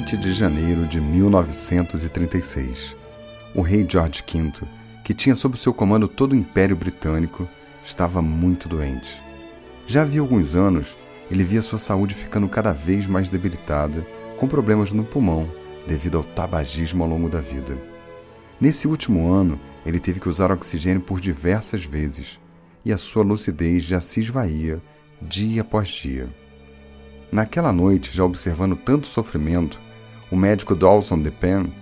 20 de janeiro de 1936. O rei George V, que tinha sob seu comando todo o Império Britânico, estava muito doente. Já havia alguns anos, ele via sua saúde ficando cada vez mais debilitada, com problemas no pulmão, devido ao tabagismo ao longo da vida. Nesse último ano, ele teve que usar oxigênio por diversas vezes, e a sua lucidez já se esvaía dia após dia. Naquela noite, já observando tanto sofrimento, o médico Dawson DePen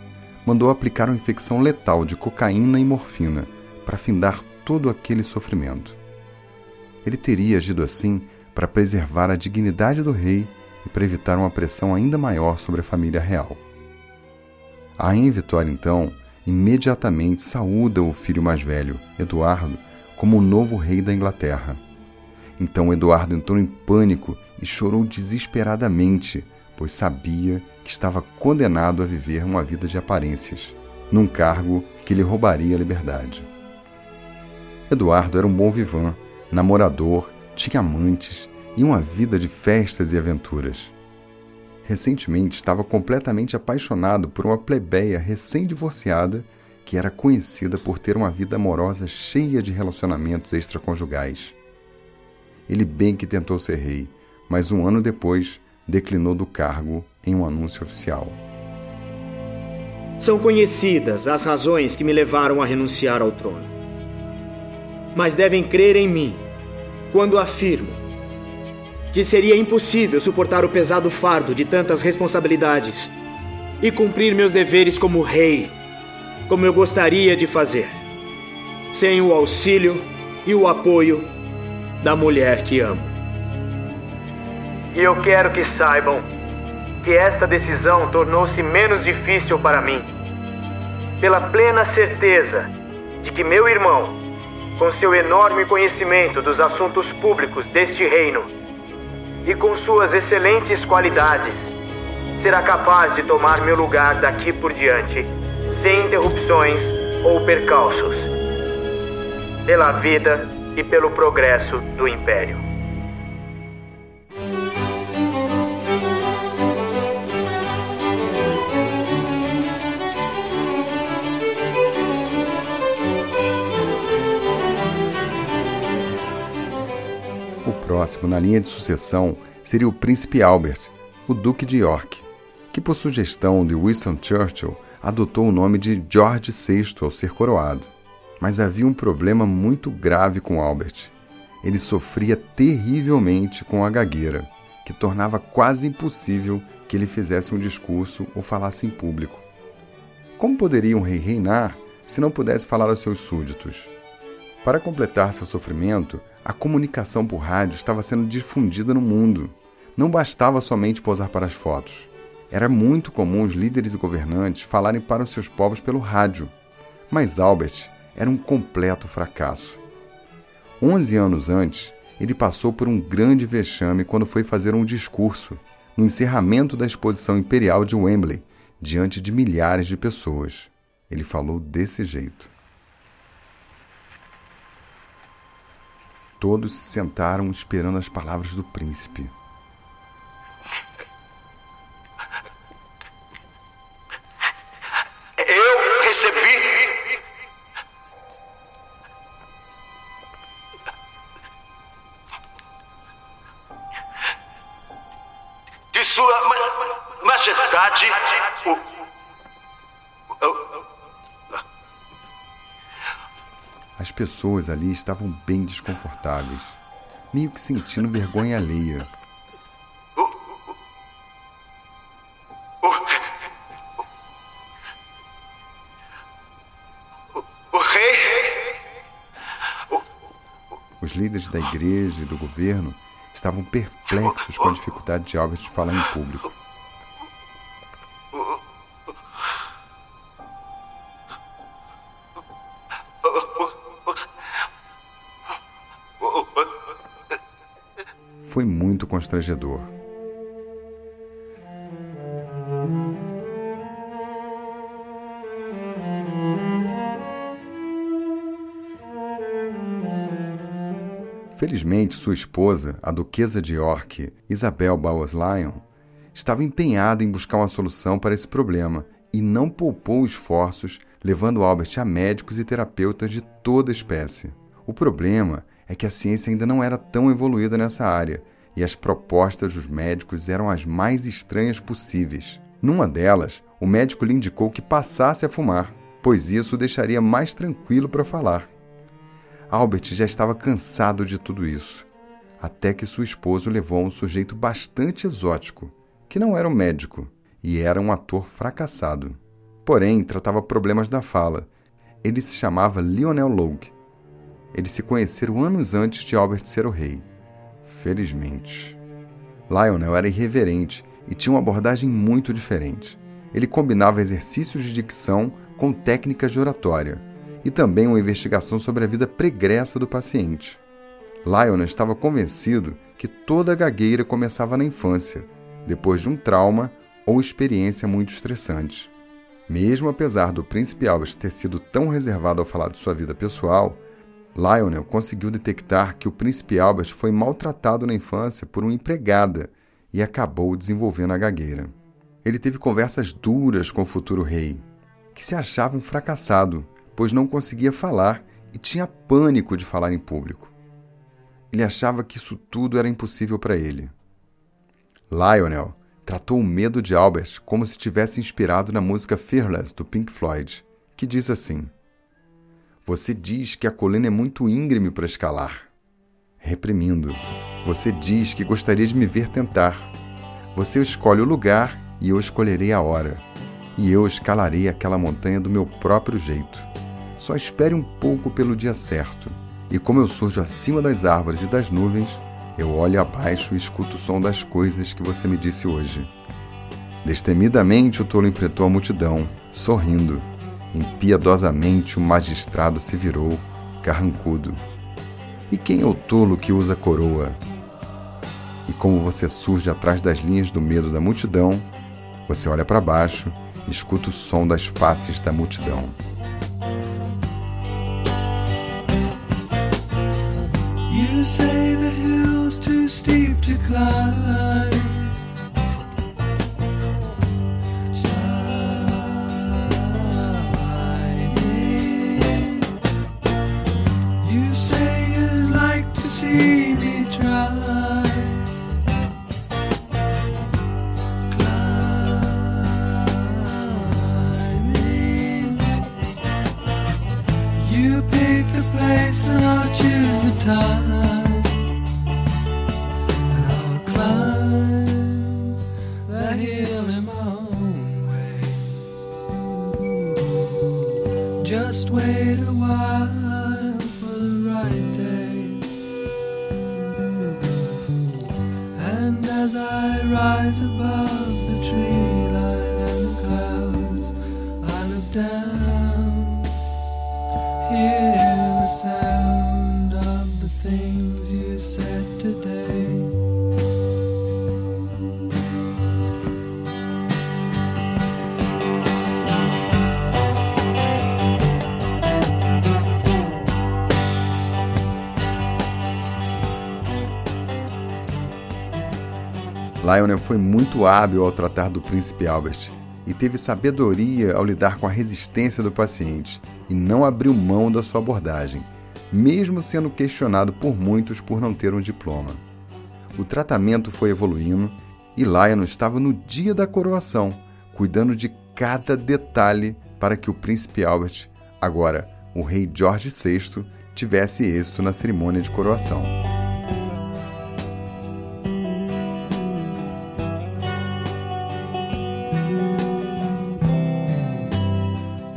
mandou aplicar uma infecção letal de cocaína e morfina para findar todo aquele sofrimento. Ele teria agido assim para preservar a dignidade do rei e para evitar uma pressão ainda maior sobre a família real. A rainha Vitória, então, imediatamente saúda o filho mais velho, Eduardo, como o novo rei da Inglaterra. Então Eduardo entrou em pânico e chorou desesperadamente, pois sabia que estava condenado a viver uma vida de aparências, num cargo que lhe roubaria a liberdade. Eduardo era um bom vivant, namorador, tinha amantes e uma vida de festas e aventuras. Recentemente estava completamente apaixonado por uma plebeia recém-divorciada que era conhecida por ter uma vida amorosa cheia de relacionamentos extraconjugais. Ele bem que tentou ser rei, mas um ano depois declinou do cargo em um anúncio oficial. São conhecidas as razões que me levaram a renunciar ao trono. Mas devem crer em mim quando afirmo que seria impossível suportar o pesado fardo de tantas responsabilidades e cumprir meus deveres como rei, como eu gostaria de fazer, sem o auxílio e o apoio da mulher que amo. E eu quero que saibam que esta decisão tornou-se menos difícil para mim, pela plena certeza de que meu irmão, com seu enorme conhecimento dos assuntos públicos deste reino e com suas excelentes qualidades, será capaz de tomar meu lugar daqui por diante, sem interrupções ou percalços, pela vida e pelo progresso do Império. Próximo na linha de sucessão seria o príncipe Albert, o Duque de York, que, por sugestão de Winston Churchill, adotou o nome de George VI ao ser coroado. Mas havia um problema muito grave com Albert. Ele sofria terrivelmente com a gagueira, que tornava quase impossível que ele fizesse um discurso ou falasse em público. Como poderia um rei reinar se não pudesse falar aos seus súditos? Para completar seu sofrimento, a comunicação por rádio estava sendo difundida no mundo. Não bastava somente posar para as fotos. Era muito comum os líderes e governantes falarem para os seus povos pelo rádio. Mas Albert era um completo fracasso. Onze anos antes, ele passou por um grande vexame quando foi fazer um discurso no encerramento da exposição imperial de Wembley, diante de milhares de pessoas. Ele falou desse jeito. Todos se sentaram esperando as palavras do príncipe. Eu recebi de Sua Ma- Majestade o- As pessoas ali estavam bem desconfortáveis, meio que sentindo vergonha alheia. Os líderes da igreja e do governo estavam perplexos com a dificuldade de Albert de falar em público. Constrangedor. Felizmente, sua esposa, a duquesa de York, Isabel Bowes Lyon, estava empenhado em buscar uma solução para esse problema e não poupou esforços, levando Albert a médicos e terapeutas de toda espécie. O problema é que a ciência ainda não era tão evoluída nessa área e as propostas dos médicos eram as mais estranhas possíveis. Numa delas, o médico lhe indicou que passasse a fumar, pois isso o deixaria mais tranquilo para falar. Albert já estava cansado de tudo isso, até que sua esposa levou a um sujeito bastante exótico, que não era um médico e era um ator fracassado. Porém, tratava problemas da fala. Ele se chamava Lionel Logue. Eles se conheceram anos antes de Albert ser o rei. Felizmente. Lionel era irreverente e tinha uma abordagem muito diferente. Ele combinava exercícios de dicção com técnicas de oratória e também uma investigação sobre a vida pregressa do paciente. Lionel estava convencido que toda gagueira começava na infância depois de um trauma ou experiência muito estressante. Mesmo apesar do príncipe Albert ter sido tão reservado ao falar de sua vida pessoal, Lionel conseguiu detectar que o príncipe Albert foi maltratado na infância por uma empregada e acabou desenvolvendo a gagueira. Ele teve conversas duras com o futuro rei, que se achava um fracassado, pois não conseguia falar e tinha pânico de falar em público. Ele achava que isso tudo era impossível para ele. Lionel tratou o medo de Albert como se tivesse inspirado na música Fearless do Pink Floyd, que diz assim: Você diz que a colina é muito íngreme para escalar. Reprimindo. Você diz que gostaria de me ver tentar. Você escolhe o lugar e eu escolherei a hora. E eu escalarei aquela montanha do meu próprio jeito. Só espere um pouco pelo dia certo. E como eu surjo acima das árvores e das nuvens, eu olho abaixo e escuto o som das coisas que você me disse hoje. Destemidamente o tolo enfrentou a multidão, sorrindo. Impiedosamente o magistrado se virou, carrancudo. E quem é o tolo que usa coroa? E como você surge atrás das linhas do medo da multidão, você olha para baixo e escuta o som das faces da multidão. You say the hill's too steep to climb. Lionel foi muito hábil ao tratar do príncipe Albert e teve sabedoria ao lidar com a resistência do paciente e não abriu mão da sua abordagem, mesmo sendo questionado por muitos por não ter um diploma. O tratamento foi evoluindo e Lionel estava no dia da coroação, cuidando de cada detalhe para que o príncipe Albert, agora o rei George VI, tivesse êxito na cerimônia de coroação.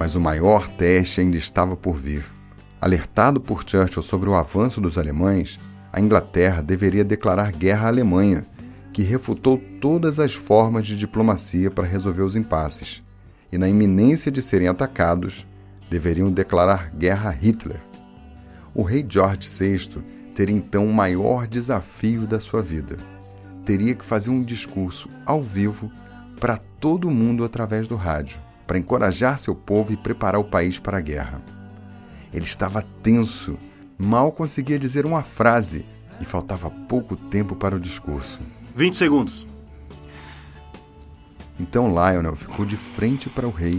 Mas o maior teste ainda estava por vir. Alertado por Churchill sobre o avanço dos alemães, a Inglaterra deveria declarar guerra à Alemanha, que refutou todas as formas de diplomacia para resolver os impasses, e na iminência de serem atacados, deveriam declarar guerra a Hitler. O rei George VI teria então o maior desafio da sua vida. Teria que fazer um discurso ao vivo para todo mundo através do rádio, para encorajar seu povo e preparar o país para a guerra. Ele estava tenso, mal conseguia dizer uma frase e faltava pouco tempo para o discurso. 20 segundos. Então Lionel ficou de frente para o rei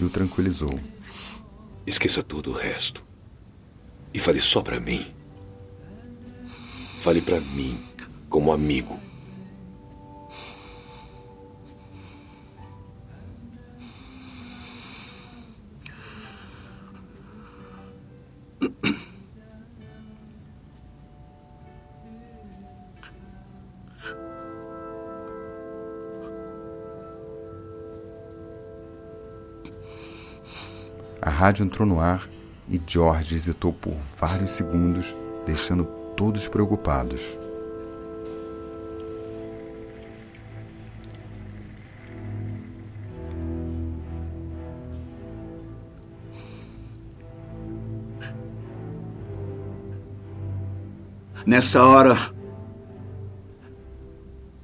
e o tranquilizou. Esqueça tudo o resto. E fale só para mim. Fale para mim como amigo. Rádio entrou no ar e George hesitou por vários segundos, deixando todos preocupados. Nessa hora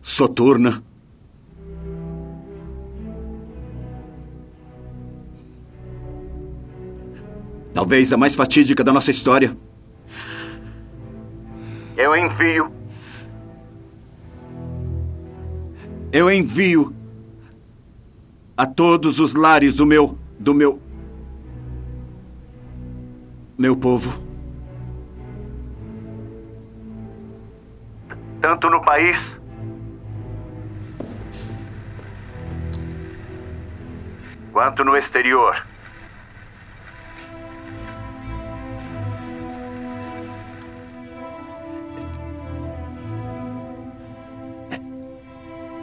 soturna, talvez a mais fatídica da nossa história. Eu envio. Eu envio a todos os lares do meu do meu meu povo. Tanto no país quanto no exterior.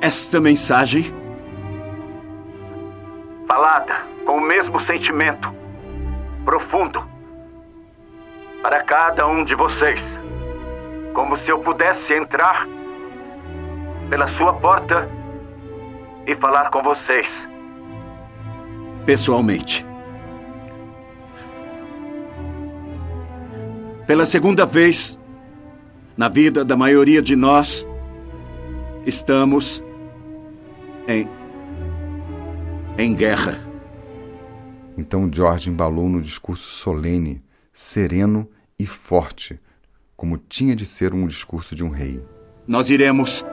Esta mensagem Falada com o mesmo sentimento profundo para cada um de vocês. Como se eu pudesse entrar pela sua porta e falar com vocês. pessoalmente. Pela segunda vez na vida da maioria de nós, estamos em em guerra. Então George embalou no discurso solene, sereno e forte, como tinha de ser um discurso de um rei. Nós iremos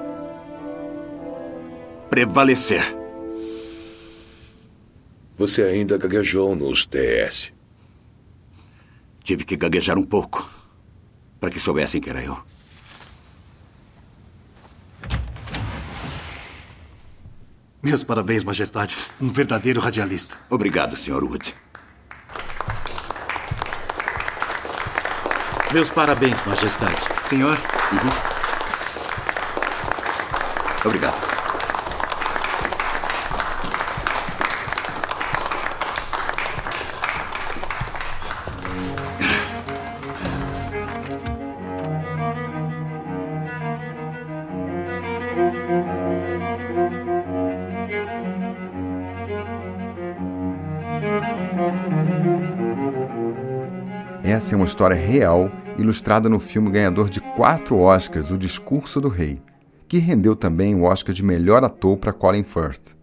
prevalecer. Você ainda gaguejou nos TS. Tive que gaguejar um pouco para que soubessem que era eu. Meus parabéns, Majestade. Um verdadeiro radialista. Obrigado, Sr. Wood. Meus parabéns, Majestade. Senhor, Obrigado. História real, ilustrada no filme ganhador de quatro Oscars, O Discurso do Rei, que rendeu também o Oscar de melhor ator para Colin Firth.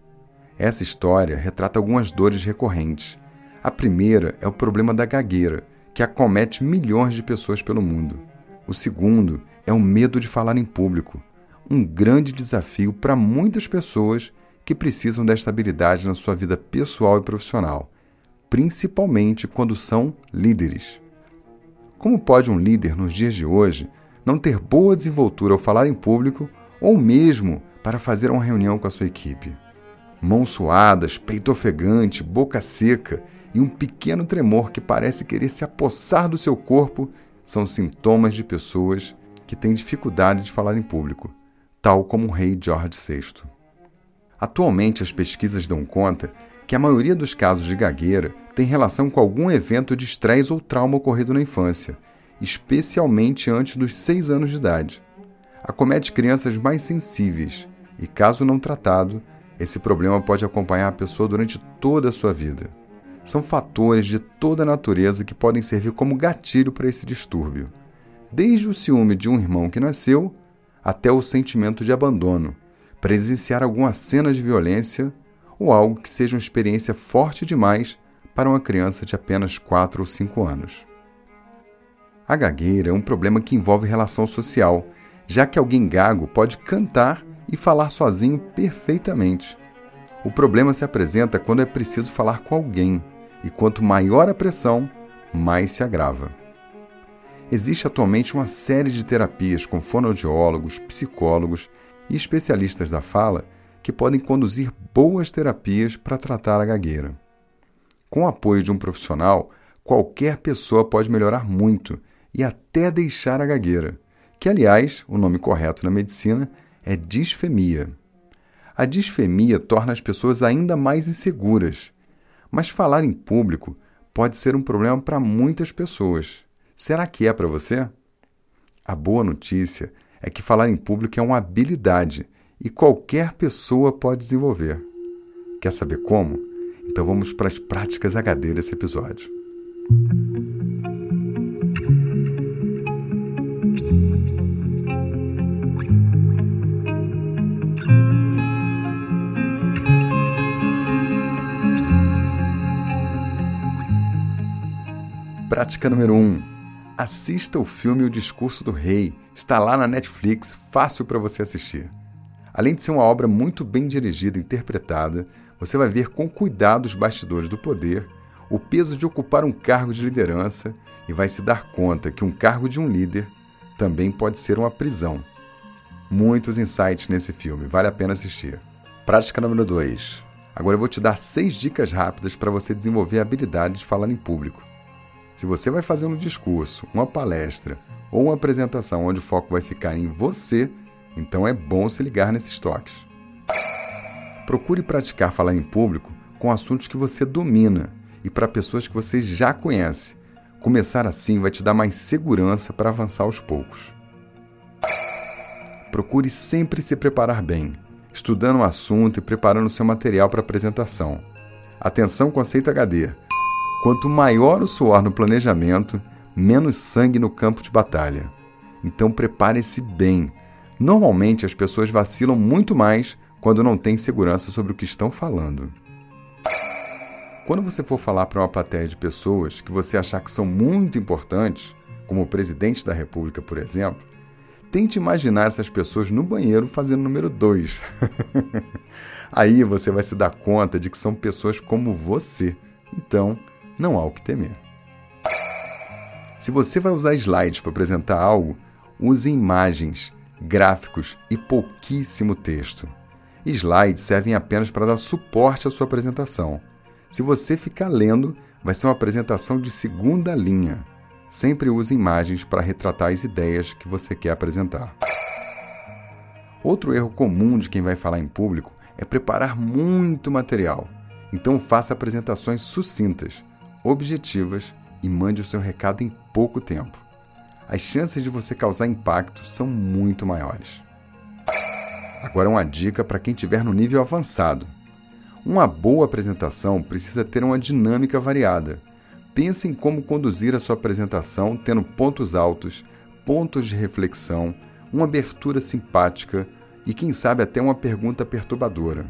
Essa história retrata algumas dores recorrentes. A primeira é o problema da gagueira, que acomete milhões de pessoas pelo mundo. O segundo é o medo de falar em público, um grande desafio para muitas pessoas que precisam desta habilidade na sua vida pessoal e profissional, principalmente quando são líderes. Como pode um líder nos dias de hoje não ter boa desenvoltura ao falar em público ou mesmo para fazer uma reunião com a sua equipe? Mãos suadas, peito ofegante, boca seca e um pequeno tremor que parece querer se apossar do seu corpo são sintomas de pessoas que têm dificuldade de falar em público, tal como o rei George VI. Atualmente, as pesquisas dão conta que a maioria dos casos de gagueira tem relação com algum evento de estresse ou trauma ocorrido na infância, especialmente antes dos 6 anos de idade. Acomete crianças mais sensíveis e, caso não tratado, esse problema pode acompanhar a pessoa durante toda a sua vida. São fatores de toda a natureza que podem servir como gatilho para esse distúrbio, desde o ciúme de um irmão que nasceu até o sentimento de abandono, presenciar alguma cena de violência ou algo que seja uma experiência forte demais para uma criança de apenas 4 ou 5 anos. A gagueira é um problema que envolve relação social, já que alguém gago pode cantar e falar sozinho perfeitamente. O problema se apresenta quando é preciso falar com alguém, e quanto maior a pressão, mais se agrava. Existe atualmente uma série de terapias com fonoaudiólogos, psicólogos e especialistas da fala que podem conduzir boas terapias para tratar a gagueira. Com o apoio de um profissional, qualquer pessoa pode melhorar muito e até deixar a gagueira, que, aliás, o nome correto na medicina é disfemia. A disfemia torna as pessoas ainda mais inseguras, mas falar em público pode ser um problema para muitas pessoas. Será que é para você? A boa notícia é que falar em público é uma habilidade e qualquer pessoa pode desenvolver. Quer saber como? Então vamos para as práticas HD desse episódio. Prática número 1. Um, assista o filme O Discurso do Rei. Está lá na Netflix, fácil para você assistir. Além de ser uma obra muito bem dirigida e interpretada, você vai ver com cuidado os bastidores do poder, o peso de ocupar um cargo de liderança e vai se dar conta que um cargo de um líder também pode ser uma prisão. Muitos insights nesse filme, vale a pena assistir. Prática número 2. Agora eu vou te dar seis dicas rápidas para você desenvolver a habilidade de falar em público. Se você vai fazer um discurso, uma palestra ou uma apresentação onde o foco vai ficar em você, então é bom se ligar nesses toques. Procure praticar falar em público com assuntos que você domina e para pessoas que você já conhece. Começar assim vai te dar mais segurança para avançar aos poucos. Procure sempre se preparar bem, estudando o assunto e preparando seu material para apresentação. Atenção conceito HD Quanto maior o suor no planejamento, menos sangue no campo de batalha. Então prepare-se bem. Normalmente as pessoas vacilam muito mais quando não têm segurança sobre o que estão falando. Quando você for falar para uma plateia de pessoas que você achar que são muito importantes, como o presidente da República, por exemplo, tente imaginar essas pessoas no banheiro fazendo número 2. Aí você vai se dar conta de que são pessoas como você. Então, não há o que temer. Se você vai usar slides para apresentar algo, use imagens, gráficos e pouquíssimo texto. Slides servem apenas para dar suporte à sua apresentação. Se você ficar lendo, vai ser uma apresentação de segunda linha. Sempre use imagens para retratar as ideias que você quer apresentar. Outro erro comum de quem vai falar em público é preparar muito material. Então faça apresentações sucintas objetivas e mande o seu recado em pouco tempo. As chances de você causar impacto são muito maiores. Agora, uma dica para quem estiver no nível avançado. Uma boa apresentação precisa ter uma dinâmica variada. Pense em como conduzir a sua apresentação tendo pontos altos, pontos de reflexão, uma abertura simpática e, quem sabe, até uma pergunta perturbadora.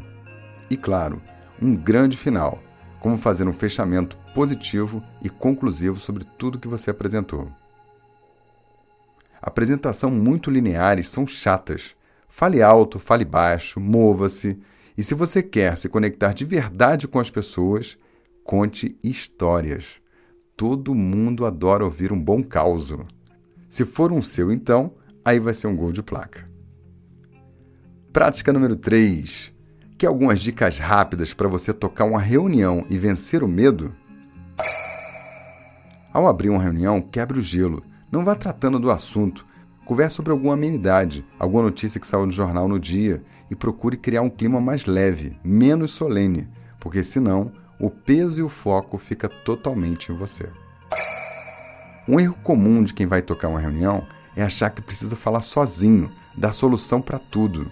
E, claro, um grande final como fazer um fechamento positivo e conclusivo sobre tudo que você apresentou. Apresentação muito lineares são chatas. Fale alto, fale baixo, mova-se. E se você quer se conectar de verdade com as pessoas, conte histórias. Todo mundo adora ouvir um bom caos. Se for um seu, então, aí vai ser um gol de placa. Prática número 3. Quer algumas dicas rápidas para você tocar uma reunião e vencer o medo? Ao abrir uma reunião, quebre o gelo. Não vá tratando do assunto. Converse sobre alguma amenidade, alguma notícia que saiu no jornal no dia e procure criar um clima mais leve, menos solene, porque senão o peso e o foco fica totalmente em você. Um erro comum de quem vai tocar uma reunião é achar que precisa falar sozinho, dar solução para tudo.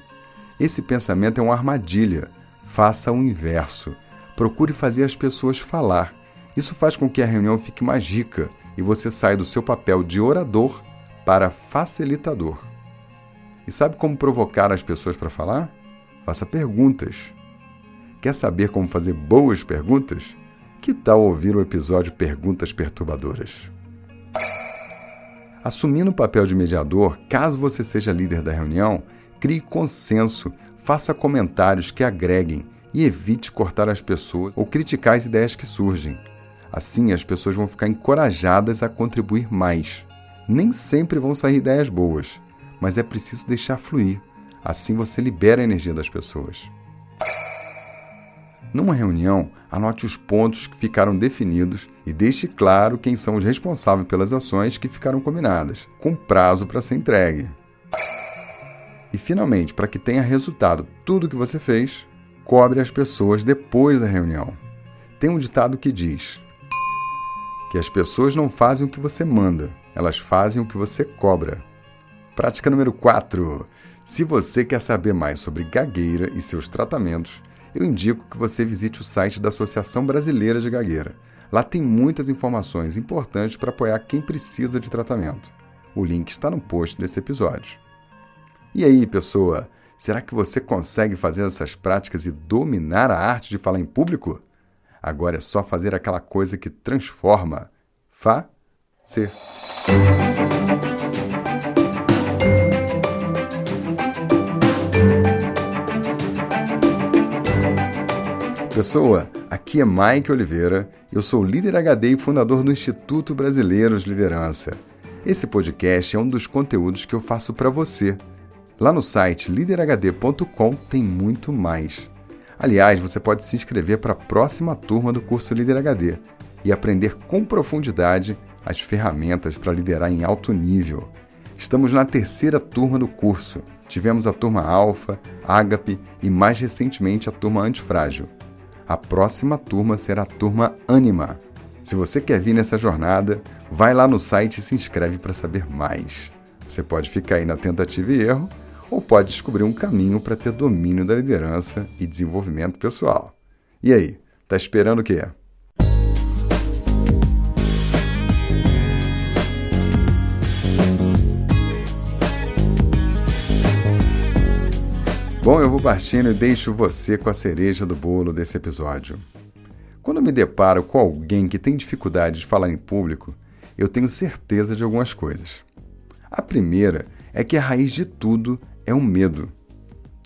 Esse pensamento é uma armadilha. Faça o inverso. Procure fazer as pessoas falar. Isso faz com que a reunião fique mais rica e você saia do seu papel de orador para facilitador. E sabe como provocar as pessoas para falar? Faça perguntas. Quer saber como fazer boas perguntas? Que tal ouvir o episódio Perguntas Perturbadoras? Assumindo o papel de mediador, caso você seja líder da reunião, Crie consenso, faça comentários que agreguem e evite cortar as pessoas ou criticar as ideias que surgem. Assim, as pessoas vão ficar encorajadas a contribuir mais. Nem sempre vão sair ideias boas, mas é preciso deixar fluir. Assim você libera a energia das pessoas. Numa reunião, anote os pontos que ficaram definidos e deixe claro quem são os responsáveis pelas ações que ficaram combinadas, com prazo para ser entregue. E finalmente, para que tenha resultado tudo o que você fez, cobre as pessoas depois da reunião. Tem um ditado que diz que as pessoas não fazem o que você manda, elas fazem o que você cobra. Prática número 4. Se você quer saber mais sobre gagueira e seus tratamentos, eu indico que você visite o site da Associação Brasileira de Gagueira. Lá tem muitas informações importantes para apoiar quem precisa de tratamento. O link está no post desse episódio. E aí, pessoa, será que você consegue fazer essas práticas e dominar a arte de falar em público? Agora é só fazer aquela coisa que transforma. Fa-ser. Pessoa, aqui é Mike Oliveira, eu sou líder HD e fundador do Instituto Brasileiro de Liderança. Esse podcast é um dos conteúdos que eu faço para você. Lá no site liderhd.com tem muito mais. Aliás, você pode se inscrever para a próxima turma do curso Líder HD e aprender com profundidade as ferramentas para liderar em alto nível. Estamos na terceira turma do curso. Tivemos a turma Alfa, Ágape e mais recentemente a turma Antifrágil. A próxima turma será a turma Anima. Se você quer vir nessa jornada, vai lá no site e se inscreve para saber mais. Você pode ficar aí na tentativa e erro ou pode descobrir um caminho para ter domínio da liderança e desenvolvimento pessoal. E aí, tá esperando o quê? Bom, eu vou partindo e deixo você com a cereja do bolo desse episódio. Quando me deparo com alguém que tem dificuldade de falar em público, eu tenho certeza de algumas coisas. A primeira é que a raiz de tudo é o medo.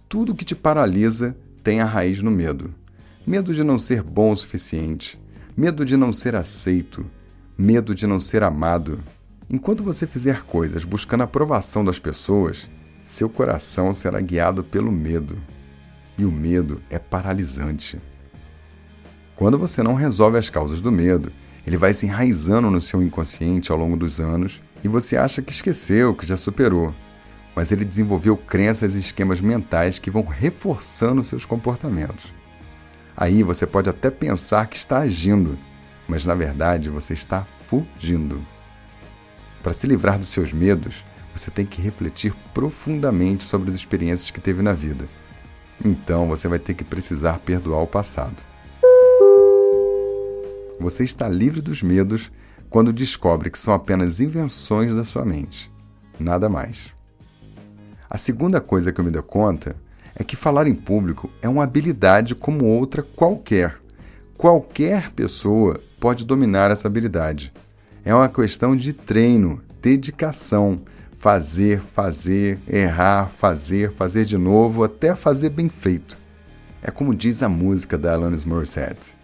Tudo que te paralisa tem a raiz no medo. Medo de não ser bom o suficiente, medo de não ser aceito, medo de não ser amado. Enquanto você fizer coisas buscando a aprovação das pessoas, seu coração será guiado pelo medo. E o medo é paralisante. Quando você não resolve as causas do medo, ele vai se enraizando no seu inconsciente ao longo dos anos e você acha que esqueceu, que já superou. Mas ele desenvolveu crenças e esquemas mentais que vão reforçando seus comportamentos. Aí você pode até pensar que está agindo, mas na verdade você está fugindo. Para se livrar dos seus medos, você tem que refletir profundamente sobre as experiências que teve na vida. Então você vai ter que precisar perdoar o passado. Você está livre dos medos quando descobre que são apenas invenções da sua mente. Nada mais. A segunda coisa que eu me dou conta é que falar em público é uma habilidade como outra qualquer. Qualquer pessoa pode dominar essa habilidade. É uma questão de treino, dedicação, fazer, fazer, errar, fazer, fazer de novo, até fazer bem feito. É como diz a música da Alanis Morissette.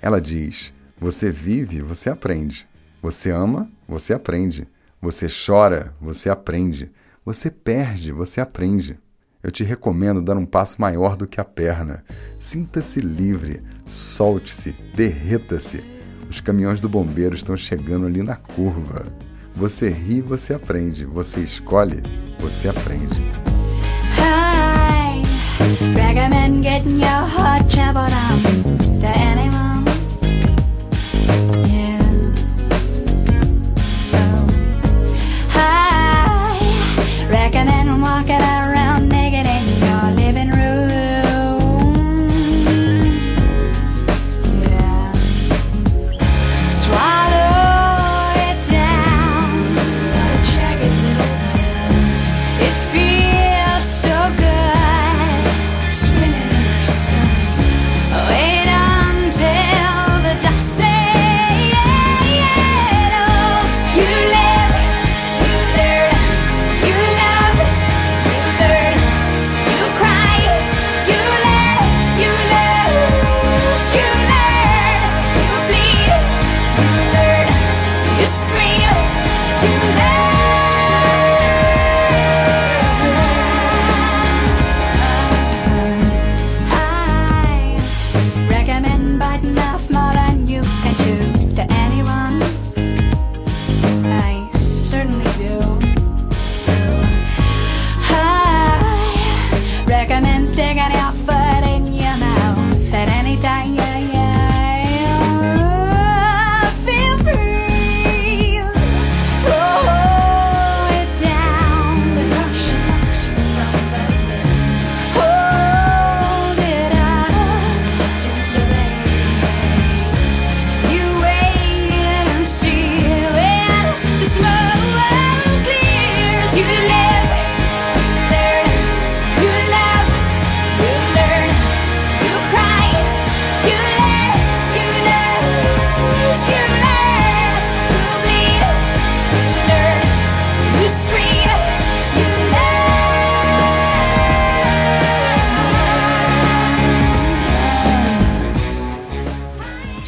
Ela diz: Você vive, você aprende. Você ama, você aprende. Você chora, você aprende. Você perde, você aprende. Eu te recomendo dar um passo maior do que a perna. Sinta-se livre, solte-se, derreta-se. Os caminhões do bombeiro estão chegando ali na curva. Você ri, você aprende. Você escolhe, você aprende. Hi,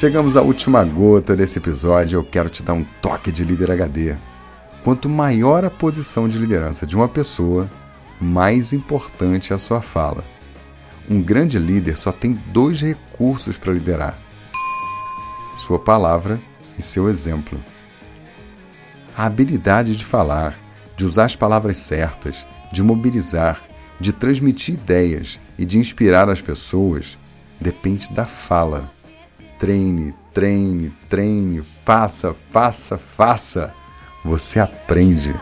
Chegamos à última gota desse episódio eu quero te dar um toque de líder HD. Quanto maior a posição de liderança de uma pessoa, mais importante é a sua fala. Um grande líder só tem dois recursos para liderar: sua palavra e seu exemplo. A habilidade de falar, de usar as palavras certas, de mobilizar, de transmitir ideias e de inspirar as pessoas depende da fala. Treine, treine, treine, faça, faça, faça. Você aprende.